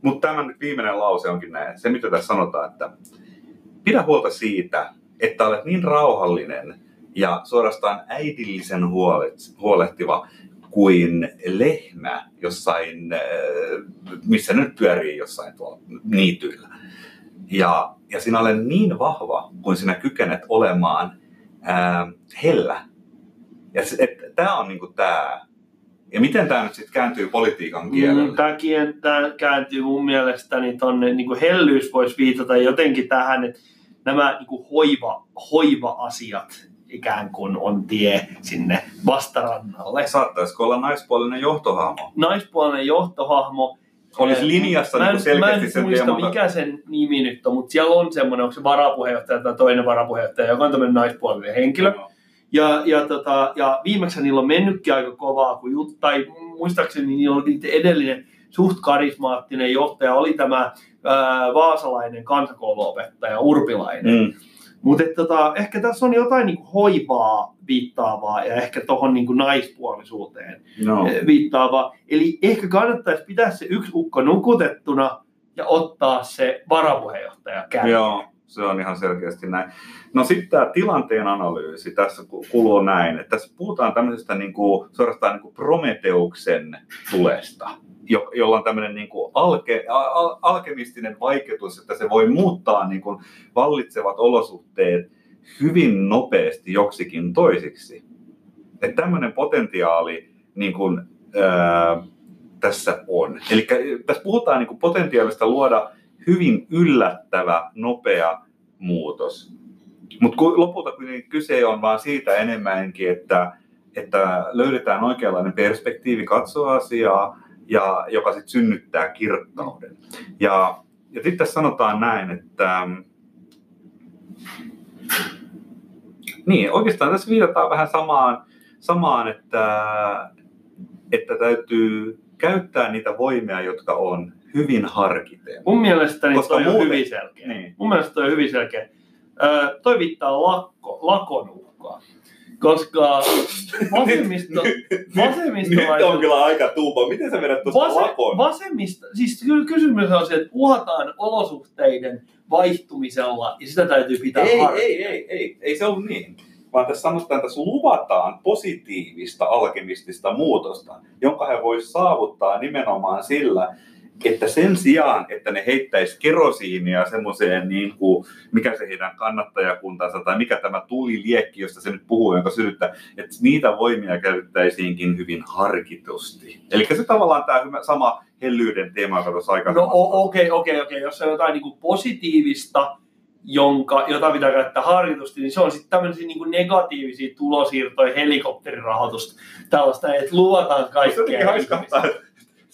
Mutta tämä nyt viimeinen lause onkin näin, se mitä tässä sanotaan, että pidä huolta siitä, että olet niin rauhallinen ja suorastaan äidillisen huolet- huolehtiva kuin lehmä jossain, äh, missä nyt pyörii jossain tuolla niityillä. Ja, ja sinä olet niin vahva, kuin sinä kykenet olemaan ää, hellä. Ja tämä on niinku tämä. Ja miten tämä nyt sitten kääntyy politiikan kielelle? Mm, tämä, kien, tämä kääntyy mun mielestäni tuonne niin hellyys voisi viitata jotenkin tähän, että nämä niin kuin hoiva, hoiva-asiat ikään kuin on tie sinne vastarannalle. Saattaisiko olla naispuolinen johtohahmo? Naispuolinen johtohahmo. Olisi linjassa mä en, niin mä selkeästi en sen muista, teeman- mikä sen nimi nyt on, mutta siellä on semmoinen, onko se varapuheenjohtaja tai toinen varapuheenjohtaja, joka on tämmöinen naispuolinen henkilö. Ja, ja, tota, ja viimeksi niillä on mennytkin aika kovaa, kun jut, tai muistaakseni niillä oli edellinen suht karismaattinen johtaja, oli tämä ää, vaasalainen kansakouluopettaja Urpilainen. Mm. Mutta tota, ehkä tässä on jotain niinku hoivaa viittaavaa ja ehkä tuohon niinku naispuolisuuteen No. eh, viittaavaa. Eli ehkä kannattaisi pitää se yksi ukko nukutettuna ja ottaa se varapuheenjohtaja käy. Joo, se on ihan selkeästi näin. No sitten tämä tilanteen analyysi tässä ku- kuluu näin, että tässä puhutaan tämmöisestä niinku, suorastaan niinku Prometeuksen tulesta, jo, jolla on tämmöinen niinku alke, al, alkemistinen vaikutus, että se voi muuttaa niinku vallitsevat olosuhteet hyvin nopeasti joksikin toisiksi. Että tämmöinen potentiaali niin kuin, ää, tässä on. Eli tässä puhutaan niin kuin potentiaalista luoda hyvin yllättävä, nopea muutos. Mutta lopulta kyse on vaan siitä enemmänkin, että, että löydetään oikeanlainen perspektiivi katsoa asiaa, ja, joka sitten synnyttää kirkkauden. Ja, ja sitten sanotaan näin, että niin, oikeastaan tässä viitataan vähän samaan, samaan että, että täytyy käyttää niitä voimia, jotka on hyvin harkiten. Mun mielestäni Koska toi on muuten- hyvin selkeä. Niin. Mun mielestä toi on hyvin selkeä. Öö, toi viittaa lakko, lakon uhkaa. koska *laughs* vasemmisto, Nyt vasemmistolaiset... on kyllä aika tuupa. Miten sä vedät tuosta Vase, lakon? vasemmista, siis kyllä kysymys on se, että uhataan olosuhteiden vaihtumisella ja sitä täytyy pitää Ei, harkita. ei, ei, ei, ei se ole niin. Vaan tässä sanotaan, että tässä luvataan positiivista alkemistista muutosta, jonka he voisivat saavuttaa nimenomaan sillä, että sen sijaan, että ne heittäisi kerosiinia semmoiseen, niin kuin, mikä se heidän kannattajakuntansa tai mikä tämä tuliliekki, josta se nyt puhuu, jonka sytyttää, että niitä voimia käytettäisiinkin hyvin harkitusti. Eli se tavallaan tämä sama hellyyden teema, joka tuossa No aikaisemmin. o- okei, okei, okei. Jos on jotain niin positiivista, jonka, jota pitää käyttää harkitusti, niin se on sitten tämmöisiä niin negatiivisia tulosiirtoja, helikopterirahoitusta, tällaista, että luvataan Se on jotenkin kaikkea.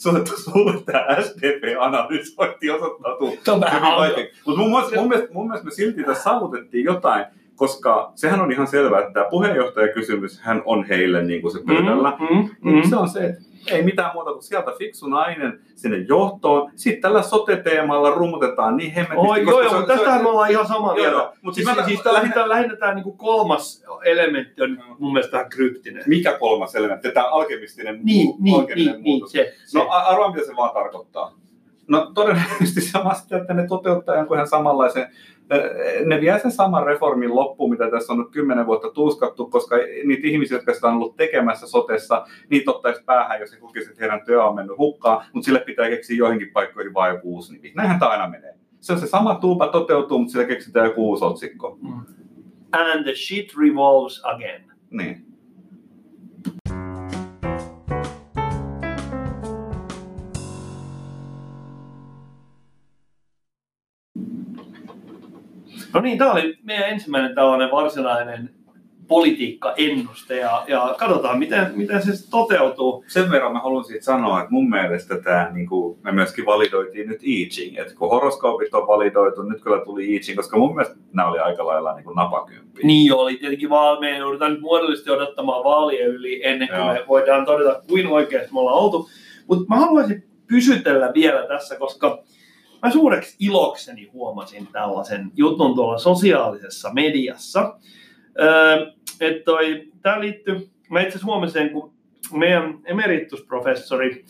Haiskahtaa, että SDP-analysointi osoittautuu hyvin vaikeaksi. Mutta mun, mielestä- mun, mielestä, mun mielestä me silti tässä saavutettiin jotain, koska sehän on ihan selvää, että tämä puheenjohtajakysymys hän on heille niin kuin se pöydällä. Mm, mm, Niin mm. se on se, että ei mitään muuta kuin sieltä fiksu nainen sinne johtoon. Sitten tällä sote-teemalla rummutetaan niin hemmetisti. Koska joo, joo, mutta tästähän me ollaan ihan samaa mieltä. joo, mut siis, siis mä- siis lähinnä, lähinnä, lähinnä tämä niin kolmas elementti on mun mielestä vähän kryptinen. Mikä kolmas elementti? Tämä alkemistinen, Niin, niin, alkeminen niin, niin, muutos. se, se. No arvaa, mitä se vaan tarkoittaa. No todennäköisesti samasta, että ne toteuttaa jonkun ihan samanlaisen, ö, ne vie sen saman reformin loppuun, mitä tässä on nyt kymmenen vuotta tuuskattu, koska niitä ihmisiä, jotka sitä on ollut tekemässä sotessa, niitä ottaisi päähän, jos he kokisivat, että heidän työ on mennyt hukkaan, mutta sille pitää keksiä joihinkin paikkoihin vaan joku uusi nimi. Näinhän tämä aina menee. Se on se sama tuupa toteutuu, mutta sille keksitään joku uusi otsikko. Mm. And the shit revolves again. Niin. No niin, tämä oli meidän ensimmäinen tällainen varsinainen politiikkaennuste ja, ja katsotaan, miten, miten se toteutuu. sen verran mä haluan siitä sanoa, että mun mielestä tämä, niin kuin, me myöskin validoitiin nyt I Ching, että kun horoskoopit on validoitu, nyt kyllä tuli I Ching, koska mun mielestä nämä oli aika lailla niin kuin napakymppi. Niin oli tietenkin vaan, me joudutaan nyt muodollisesti odottamaan vaalien yli ennen kuin Joo. me voidaan todeta, kuin oikeasti me ollaan oltu. Mutta mä haluaisin pysytellä vielä tässä, koska mä suureksi ilokseni huomasin tällaisen jutun tuolla sosiaalisessa mediassa. Öö, että liittyy, mä itse huomasin, kun meidän emeritusprofessori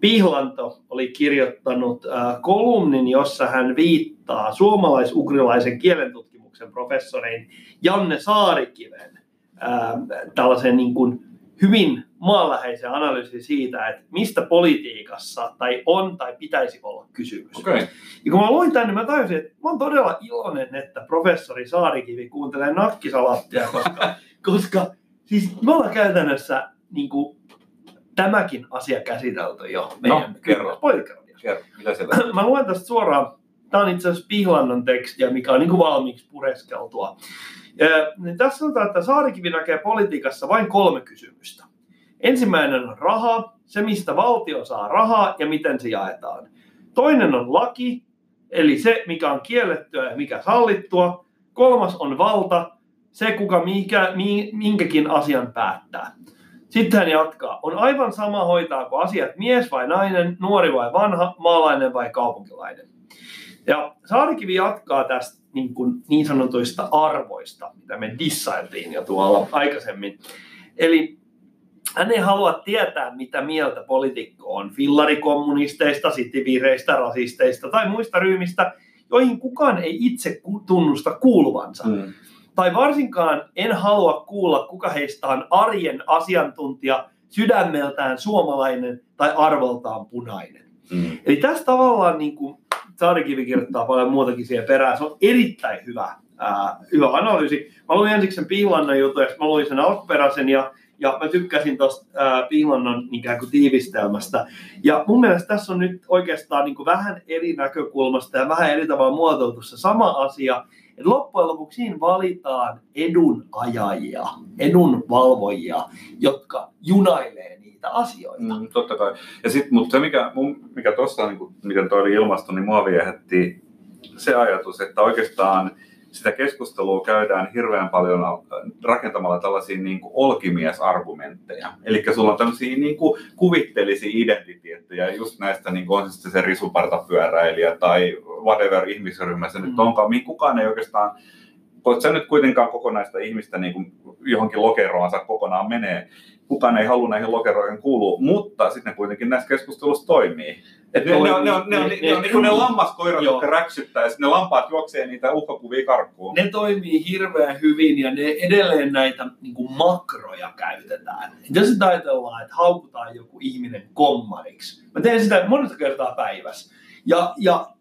Pihlanto oli kirjoittanut äh, kolumnin, jossa hän viittaa suomalais-ugrilaisen kielentutkimuksen professorin Janne Saarikiven äh, tällaiseen niin kuin hyvin maanläheiseen analyysiin siitä, että mistä politiikassa tai on tai pitäisi olla kysymys. Okay. Ja kun mä luin tämän, niin mä tajusin, että mä oon todella iloinen, että professori Saarikivi kuuntelee nakkisalattia, koska, *laughs* koska siis me ollaan käytännössä niin kuin, tämäkin asia käsitelty jo meidän No, kerro. Kerro, mitä siellä? *clears throat* Mä luen tästä suoraan. Tämä on itse asiassa Pihlannon tekstiä, mikä on niin kuin valmiiksi pureskeltua. Ja, niin tässä sanotaan, että Saarikivi näkee politiikassa vain kolme kysymystä. Ensimmäinen on raha, se mistä valtio saa rahaa ja miten se jaetaan. Toinen on laki, eli se mikä on kiellettyä ja mikä sallittua. Kolmas on valta, se kuka mikä, mi, minkäkin asian päättää. Sitten hän jatkaa. On aivan sama hoitaako asiat mies vai nainen, nuori vai vanha, maalainen vai kaupunkilainen. Ja Saarikivi jatkaa tästä niin, kuin niin sanotuista arvoista, mitä me dissailtiin jo tuolla aikaisemmin. Eli hän ei halua tietää, mitä mieltä poliitikko on fillarikommunisteista, sittivireistä, rasisteista tai muista ryhmistä, joihin kukaan ei itse tunnusta kuuluvansa. Mm. Tai varsinkaan en halua kuulla, kuka heistä on arjen asiantuntija, sydämeltään suomalainen tai arvoltaan punainen. Mm. Eli tässä tavallaan niin kuin Saarikivi kirjoittaa paljon muutakin siihen perään. Se on erittäin hyvä, ää, hyvä analyysi. Mä luin ensiksi sen Pihlannan jutun ja mä luin sen alkuperäisen ja, ja mä tykkäsin tuosta Pihlannan ikään kuin tiivistelmästä. Ja mun mielestä tässä on nyt oikeastaan niin kuin vähän eri näkökulmasta ja vähän eri tavalla muotoiltu se sama asia. Et loppujen lopuksi siinä valitaan edunajajia, edunvalvojia, jotka junailee niitä asioita. Mm, totta kai. Ja sit, mutta se, mikä, mikä tuossa, niin miten toi oli ilmasto, niin mua viehätti se ajatus, että oikeastaan sitä keskustelua käydään hirveän paljon äh, rakentamalla tällaisia niin kuin olkimiesargumentteja. Eli sulla on tämmöisiä niin kuin kuvittelisia identiteettejä just näistä, niin kuin on se sitten se risupartapyöräilijä tai whatever ihmisryhmä se nyt Mm. onkaan, mihin kukaan ei oikeastaan kun sä nyt kuitenkaan kokonaista ihmistä niin kuin johonkin lokeroonsa kokonaan menee. Kukaan ei halua näihin lokeroihin kuulua, mutta sitten ne kuitenkin näissä keskustelussa toimii. Et ne, ne, on, ne, on, ne, ne, ne, on niin kuin ne lammaskoirat, Joo. jotka räksyttää ja sitten ne lampaat juoksee niitä uhkakuvia karkuun. ne toimii hirveän hyvin ja ne edelleen näitä niin kuin makroja käytetään. Et jos nyt ajatellaan, että haukutaan joku ihminen kommariksi. Mä teen sitä monta kertaa päivässä. Ja, ja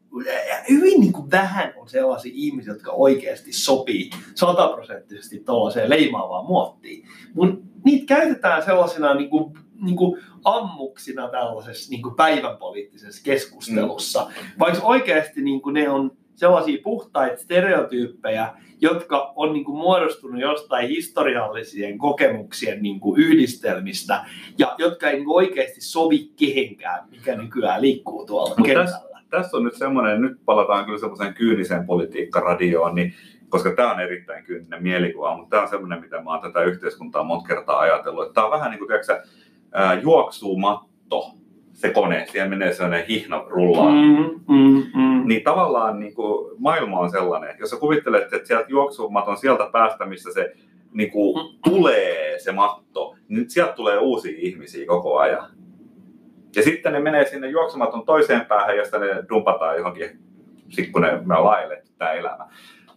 hyvin niin kuin vähän on sellaisia ihmisiä, jotka oikeasti sopii sataprosenttisesti tuollaiseen leimaavaan muottiin. Mun niitä käytetään sellaisena niin kuin, niin kuin ammuksina tällaisessa niin kuin päivänpoliittisessa keskustelussa. Vaikka oikeasti niin kuin ne on sellaisia puhtaita stereotyyppejä, jotka on niin kuin muodostunut jostain historiallisien kokemuksien niin kuin yhdistelmistä ja jotka ei niin kuin oikeasti sovi kehenkään, mikä nykyään liikkuu tuolla Mut kentällä. Tässä on nyt semmoinen, nyt palataan kyllä semmoiseen kyyniseen politiikkaradioon, niin, koska tämä on erittäin kyyninen mielikuva, mutta tämä on semmoinen, mitä mä oon tätä yhteiskuntaa monta kertaa ajatellut. Että tämä on vähän niin kuin, tiedätkö, ää, juoksumatto, se kone, siellä menee sellainen hihna rullaa. Mm, mm, mm. Niin tavallaan niin kuin, maailma on sellainen, jos sä kuvittelet, että sieltä juoksumaton sieltä päästä, missä se niin kuin, tulee se matto, niin sieltä tulee uusia ihmisiä koko ajan. Ja sitten ne menee sinne juoksumaton toiseen päähän, josta ne dumpataan johonkin, sit kun ne, me eletty tämä elämä.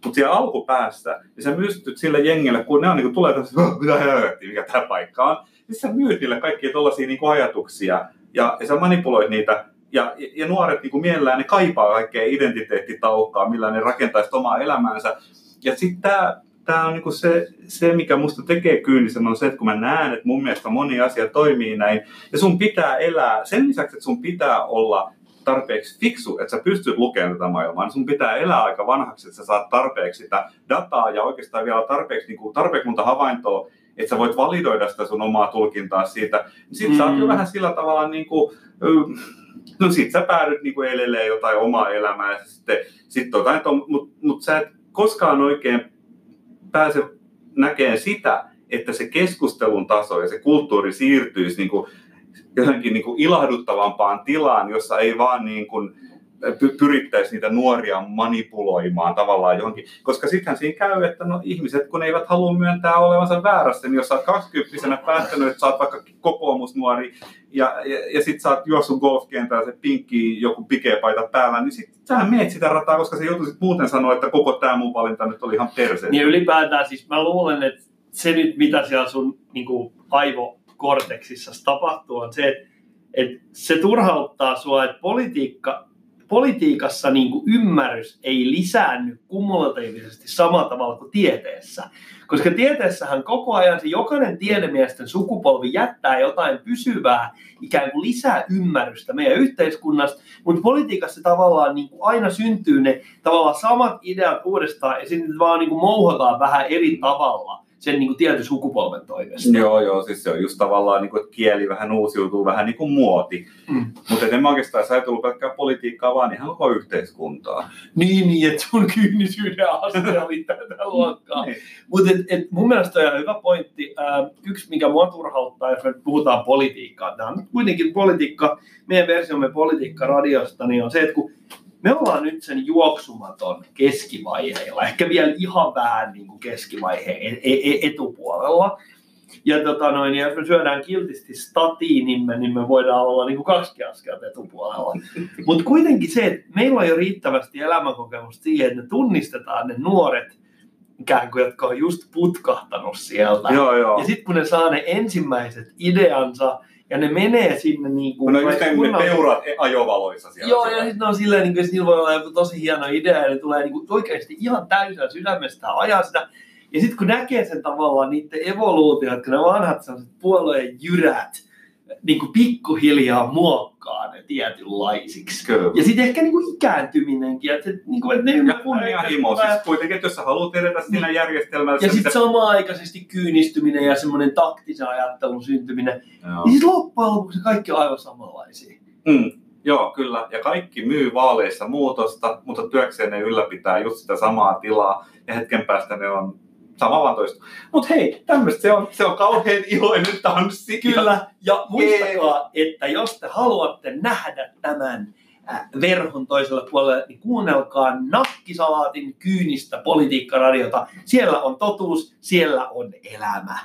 Mutta siellä alkupäässä, niin sä mystyt sille jengille, kun ne on, niin kuin, tulee tämmöistä, "Oh, mitä helvettiä, mikä tämä paikka on. Niin sä myyt niille kaikkia tuollaisia niin ajatuksia ja, ja sä manipuloit niitä. Ja, ja, ja nuoret niin kuin mielellään, ne kaipaa kaikkea identiteettitaukkaa, millä ne rakentaisi omaa elämäänsä. Ja sitten tämä tää on niinku se, se, mikä musta tekee kyynisen, on se, että kun mä näen, että mun mielestä moni asia toimii näin, ja sun pitää elää, sen lisäksi, että sun pitää olla tarpeeksi fiksu, että sä pystyt lukemaan tätä maailmaa, niin sun pitää elää aika vanhaksi, että sä saat tarpeeksi sitä dataa ja oikeastaan vielä tarpeeksi, niin kuin, tarpeeksi monta havaintoa, että sä voit validoida sitä sun omaa tulkintaa siitä. Niin sit mm. sä oot jo vähän sillä tavalla niin kuin, no sit sä päädyt niin kuin elelee jotain omaa elämää ja sitten sit jotain, mutta mut sä et koskaan oikein pääse näkemään sitä, että se keskustelun taso ja se kulttuuri siirtyisi niin kuin johonkin niin kuin ilahduttavampaan tilaan, jossa ei vaan niin kuin py- pyrittäisi niitä nuoria manipuloimaan tavallaan johonkin. Koska sittenhän siinä käy, että no ihmiset, kun eivät halua myöntää olevansa väärässä, niin jos sä oot 20 päättänyt, että sä oot vaikka kokoomusnuori ja, ja, ja sit sä oot juossut golfkentällä se pinkki joku pikeepaita päällä, niin sit sähän meet sitä rataa, koska se joutuisit muuten sanoa, että koko tämä mun valinta nyt oli ihan perse. Niin ylipäätään siis mä luulen, että se nyt mitä siellä sun niin kuin, aivokorteksissa tapahtuu on se, että, että se turhauttaa sua, että politiikka, politiikassa niin kuin ymmärrys ei lisäänny kumulatiivisesti samalla tavalla kuin tieteessä. Koska tieteessähän koko ajan se jokainen tiedemiesten sukupolvi jättää jotain pysyvää, ikään kuin lisää ymmärrystä meidän yhteiskunnasta, mutta politiikassa tavallaan niin kuin aina syntyy ne tavallaan samat ideat uudestaan ja sitten vaan niin kuin mouhotaan vähän eri tavalla sen niin kuin tietyn sukupolven toimesta. Joo, joo, siis se on just tavallaan, niin kuin, että kieli vähän uusiutuu, vähän niin kuin muoti. Mm. Mutta en mä oikeastaan edes ajatellut pelkkää politiikkaa, vaan ihan koko yhteiskuntaa. Niin, niin, että sun kyynisyyden aste *laughs* oli tätä luokkaa. Niin. Mutta et, et mun mielestä on ihan hyvä pointti. Ää, yksi, mikä mua turhauttaa, jos me puhutaan politiikkaa, tämä on kuitenkin politiikka, meidän versiomme politiikka radiosta, niin on se, että kun me ollaan nyt sen juoksumaton keskivaiheilla, ehkä vielä ihan vähän niin kuin keskivaiheen e- e- etupuolella. Ja tota noin, ja jos me syödään kiltisti statiinimme, niin me voidaan olla niin kuin kaksi askelta etupuolella. *laughs* Mutta kuitenkin se, että meillä on jo riittävästi elämänkokemusta siihen, että me tunnistetaan ne nuoret, ikään kuin, jotka on just putkahtanut sieltä. Joo, joo. Ja sitten kun ne saa ne ensimmäiset ideansa, ja ne menee sinne niin kuin... No just ne, ne peurat ajovaloissa siellä. Joo, ja sitten ne on silleen, niin kuin, niillä voi olla joku tosi hieno idea, ja ne tulee niin kuin, oikeasti ihan täysin sydämestä ajaa sitä. Ja sitten kun näkee sen tavallaan niiden evoluutio, että ne vanhat sellaiset puolueen jyrät, niin kuin pikkuhiljaa muokkaa ne tietynlaisiksi. Kyllä. Ja sitten ehkä niin kuin ikääntyminenkin, että, se, niin kuin, että ne. Ja, ja himo, siis kuitenkin, että jos sä haluat edetä siinä järjestelmässä, Niin. Ja sitten mitä- samaaikaisesti kyynistyminen ja semmoinen taktisen ajattelun syntyminen. Joo. Niin sitten loppujen lopuksi kaikki on aivan samanlaisia. Mm, joo, kyllä. Ja kaikki myy vaaleissa muutosta, mutta työkseen ne ylläpitää just sitä samaa tilaa. Ja hetken päästä ne on sama vaan toista. Mutta hei, tämmöistä se on, se on kauhean iloinen tanssi. Kyllä, ja muistakaa, että jos te haluatte nähdä tämän äh, verhon toisella puolella, niin kuunnelkaa Nakkisalaatin kyynistä politiikkaradiota. Siellä on totuus, siellä on elämä.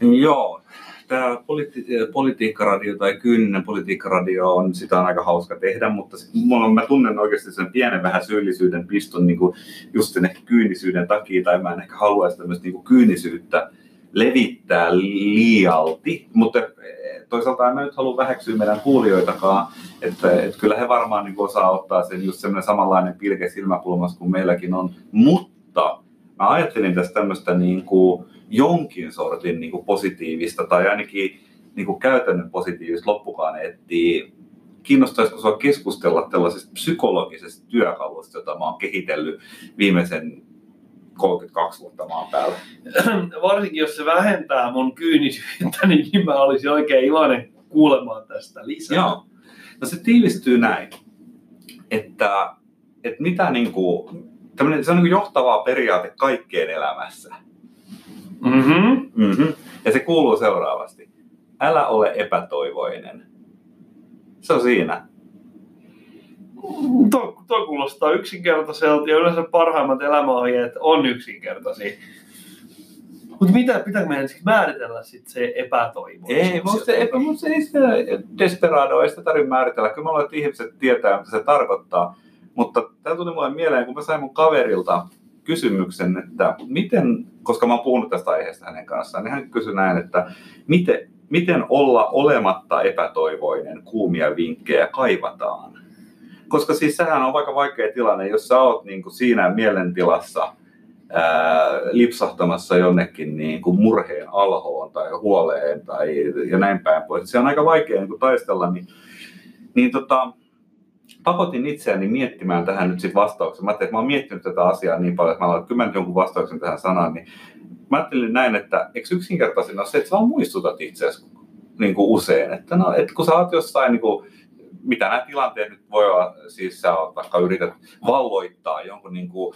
Joo, tämä politi- politiikkaradio tai kyyninen politiikkaradio on, sitä on aika hauska tehdä, mutta sit mulla mä tunnen oikeasti sen pienen vähän syyllisyyden piston niin kuin just sen ehkä kyynisyyden takia, tai mä en ehkä haluaisi tämmöistä niin kuin kyynisyyttä levittää liialti, mutta eh, toisaalta en mä nyt halua väheksyä meidän kuulijoitakaan, että, että kyllä he varmaan niin osaa ottaa sen just semmoinen samanlainen pilke silmäkulmassa kuin meilläkin on, mutta mä ajattelin tästä tämmöistä niin kuin jonkin sortin niin kuin positiivista tai ainakin niin kuin käytännön positiivista loppukaaneettia. Kiinnostaisiko sinua keskustella tällaisesta psykologisesta työkalusta, jota mä oon kehitellyt viimeisen 32 vuotta maan päällä? Varsinkin jos se vähentää mun kyynisyyttä, niin mä olisin oikein iloinen kuulemaan tästä lisää. Joo. No se tiivistyy näin, että, että mitä niin kuin, se on niin kuin johtava periaate kaikkeen elämässä. Mm-hmm. Mm-hmm. Ja se kuuluu seuraavasti. Älä ole epätoivoinen. Se on siinä. Tuo, tuo kuulostaa yksinkertaiselta ja yleensä parhaimmat elämäohjeet on yksinkertaisia. Mutta mitä pitääkö meidän siis määritellä sit se epätoivoisuus? Ei, mutta se, epä, mutta se ei sitä desperado, ei sitä tarvitse määritellä. Kyllä mä luulen, että ihmiset tietää, mitä se tarkoittaa. Mutta tämä tuli mulle mieleen, kun mä sain mun kaverilta kysymyksen, että miten, koska mä oon puhunut tästä aiheesta hänen kanssaan, niin hän kysyi näin, että miten, miten olla olematta epätoivoinen, kuumia vinkkejä kaivataan. Koska siis sehän on vaikka vaikea tilanne, jos sä oot niin kuin siinä mielentilassa ää, lipsahtamassa jonnekin niin kuin murheen alhoon tai huoleen tai, ja näin päin pois. Se on aika vaikea niin kuin taistella, niin, niin tota, pakotin itseäni miettimään tähän nyt sitten vastauksen. Mä ajattelin, että mä oon miettinyt tätä asiaa niin paljon, että mä olen kyllä jonkun vastauksen tähän sanaan, niin mä ajattelin näin, että eikö yksinkertaisin ole se, että sä vaan muistutat itseäsi niin kuin usein, että, no, että kun sä oot jossain, niin kuin, mitä nämä tilanteet nyt voi olla, siis sä oot vaikka yrität valloittaa jonkun, niin kuin,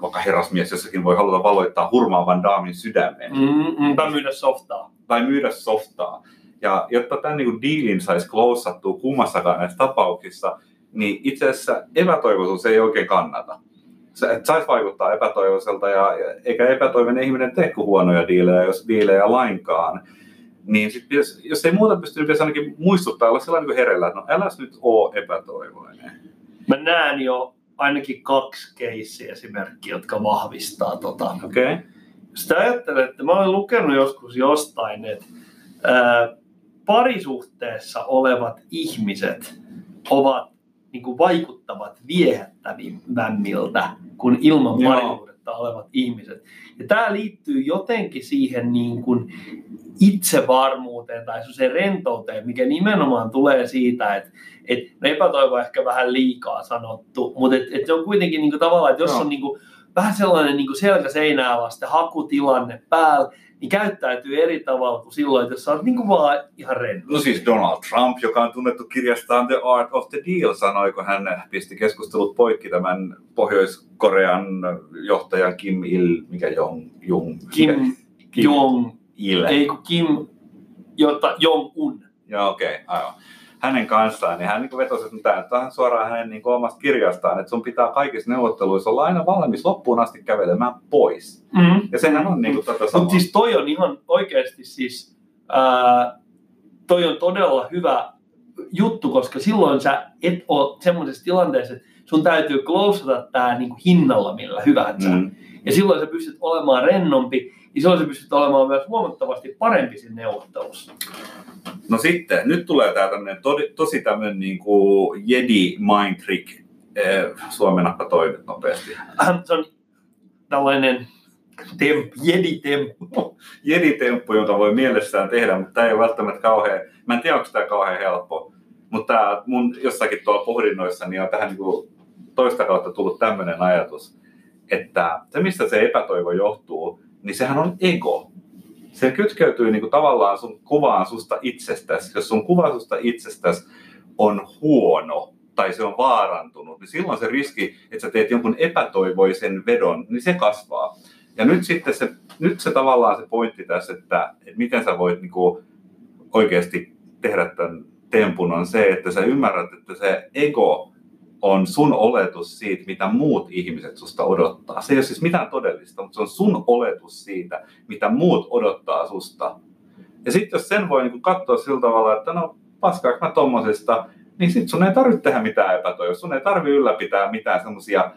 vaikka herrasmies jossakin voi haluta valloittaa hurmaavan daamin sydämen. Mm, tai myydä softaa. Tai myydä softaa. Ja jotta tämän niin kuin dealin saisi klousattua kummassakaan näissä tapauksissa, niin itse asiassa epätoivoisuus ei oikein kannata. Sä et saisi vaikuttaa epätoivoiselta, ja, eikä epätoivoinen ihminen tee huonoja diilejä, jos diilejä lainkaan. Niin sit pitäisi, jos ei muuta pysty, niin pitäisi ainakin muistuttaa, olla sellainen niin herellä, että no äläs nyt oo epätoivoinen. Mä näen jo ainakin kaksi keissiä esimerkkiä, jotka vahvistaa tota. Okei. Okay. Sitä ajattelen, että mä olen lukenut joskus jostain, että ää, parisuhteessa olevat ihmiset ovat niin kuin vaikuttavat viehättävämmiltä kuin ilman Joo. parisuudetta olevat ihmiset. Ja tämä liittyy jotenkin siihen niin kuin itsevarmuuteen tai se rentouteen, mikä nimenomaan tulee siitä, että et, no epätoivo on ehkä vähän liikaa sanottu, mutta et, et se on kuitenkin niin kuin tavallaan, että jos Joo. on niin kuin, vähän sellainen niin kuin selkä seinää vasten hakutilanne päällä, niin käyttäytyy eri tavalla kuin silloin, jos sä oot niin kuin vaan ihan renno. No siis Donald Trump, joka on tunnettu kirjastaan The Art of the Deal, sanoi, kun hän pisti keskustelut poikki tämän Pohjois-Korean johtajan Kim Il, mikä Jong, Jung, Kim Kim Jong, Il. ei kun Kim jota, Jong-un. Joo, okei, okay, aivan. Hänen kanssaan, niin hän niin vetosi, että tämä tähän suoraan hänen niin omasta kirjastaan, että sun pitää kaikissa neuvotteluissa olla aina valmis loppuun asti kävelemään pois. Mm. Ja sehän on niin kuin tätä samaa. Mutta siis toi on ihan oikeasti siis, ää, toi on todella hyvä juttu, koska silloin sä et ole semmoisessa tilanteessa, että sun täytyy klousata tää niinku hinnalla millä hyvänsä. Mm. Ja silloin sä pystyt olemaan rennompi, ja silloin sä pystyt olemaan myös huomattavasti parempi siinä neuvottelussa. No sitten, nyt tulee tää tämmönen todi, tosi tämmönen niin kuin Jedi mind trick. Eh, Suomenappa toi nopeasti. Äh, Se on tällainen temp, jedi-temppu. Jedi-temppu, jota voi mielessään tehdä, mutta tämä ei ole välttämättä kauhean, mä en tiedä, onko tämä kauhean helppo, mutta tää mun jossakin tuolla pohdinnoissa niin on tähän niin kuin toista kautta tullut tämmöinen ajatus, että se mistä se epätoivo johtuu, niin sehän on ego. Se kytkeytyy niin kuin tavallaan sun kuvaan susta itsestäsi. Jos sun kuva susta itsestäsi on huono tai se on vaarantunut, niin silloin se riski, että sä teet jonkun epätoivoisen vedon, niin se kasvaa. Ja nyt sitten se, nyt se tavallaan se pointti tässä, että, että miten sä voit niinku oikeasti tehdä tämän tempun on se, että sä ymmärrät, että se ego on sun oletus siitä, mitä muut ihmiset susta odottaa. Se ei ole siis mitään todellista, mutta se on sun oletus siitä, mitä muut odottaa susta. Ja sitten jos sen voi niinku katsoa sillä tavalla, että no paskaako mä tommosesta, niin sit sun ei tarvitse tehdä mitään epätoivoa. Sun ei tarvitse ylläpitää mitään semmoisia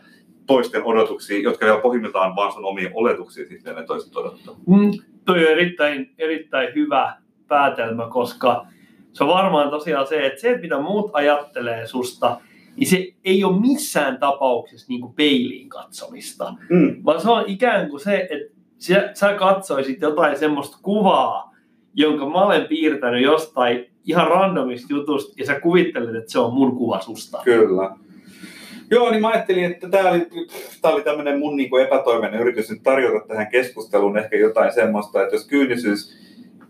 toisten odotuksia, jotka vielä pohjimmiltaan vaan sun omia oletuksia sitten ne toiset odottaa. Mm, toi on erittäin, erittäin hyvä päätelmä, koska se on varmaan tosiaan se, että se, mitä muut ajattelee susta, niin se ei ole missään tapauksessa niin kuin peiliin katsomista, Mm. vaan se on ikään kuin se, että sä, sä katsoisit jotain semmoista kuvaa, jonka mä olen piirtänyt jostain ihan randomista jutusta, ja sä kuvittelet, että se on mun kuva susta. Kyllä. Joo, niin mä ajattelin, että tämä oli, tää oli tämmöinen mun niinku epätoiveinen yritys nyt tarjota tähän keskusteluun ehkä jotain semmoista, että jos kyynisyys,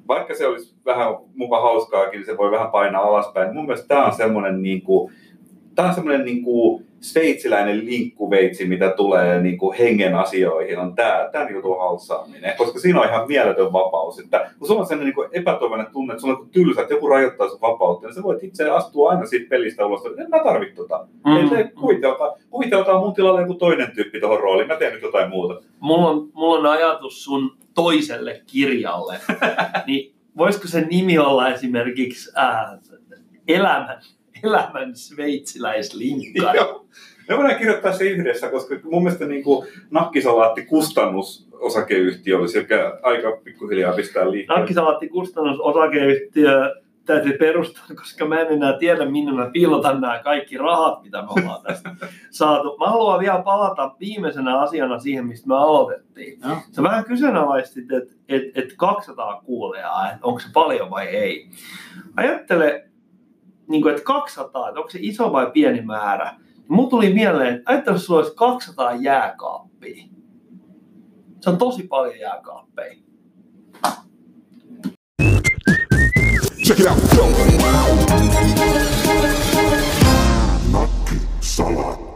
vaikka se olisi vähän muka hauskaakin, niin se voi vähän painaa alaspäin. Mun mielestä tämä on semmoinen niinku, tää on semmoinen niinku sveitsiläinen linkkuveitsi, mitä tulee niinku hengen asioihin, on tämä, tämän jutun halsaaminen. Koska siinä on ihan mieletön vapaus. Että kun sulla on sellainen niinku epätoivoinen tunne, että sulla on tylsä, että joku rajoittaa sun vapautta, niin sä voit itse astua aina siitä pelistä ulos, että en mä tarvitse tota. Mm. Se kuviteltaa, kuviteltaa mun tilalle joku toinen tyyppi tuohon rooliin, mä teen nyt jotain muuta. Mulla on, mulla on ajatus sun toiselle kirjalle, *laughs* niin voisiko sen nimi olla esimerkiksi ää, elämän, elämän sveitsiläislinkkari? Joo. Me voidaan kirjoittaa se yhdessä, koska mun mielestä niin kuin nakkisalaatti kustannusosakeyhtiö olisi joka aika pikkuhiljaa pistää liikkeelle. Nakkisalaatti kustannusosakeyhtiö täytyy perustaa, koska mä en enää tiedä, minne mä piilotan nämä kaikki rahat, mitä me ollaan tästä saatu. Mä haluan vielä palata viimeisenä asiana siihen, mistä me aloitettiin. Joo. Sä vähän kyseenalaistit, että et, et 200 kuulijaa, että onko se paljon vai ei. Ajattele, niin kuin, että 200, että onko se iso vai pieni määrä. Niin Mulla tuli mieleen, että ajattelu, sulla olisi 200 jääkaappia. Se on tosi paljon jääkaappeja. Check it out. Go. Nakki salatti.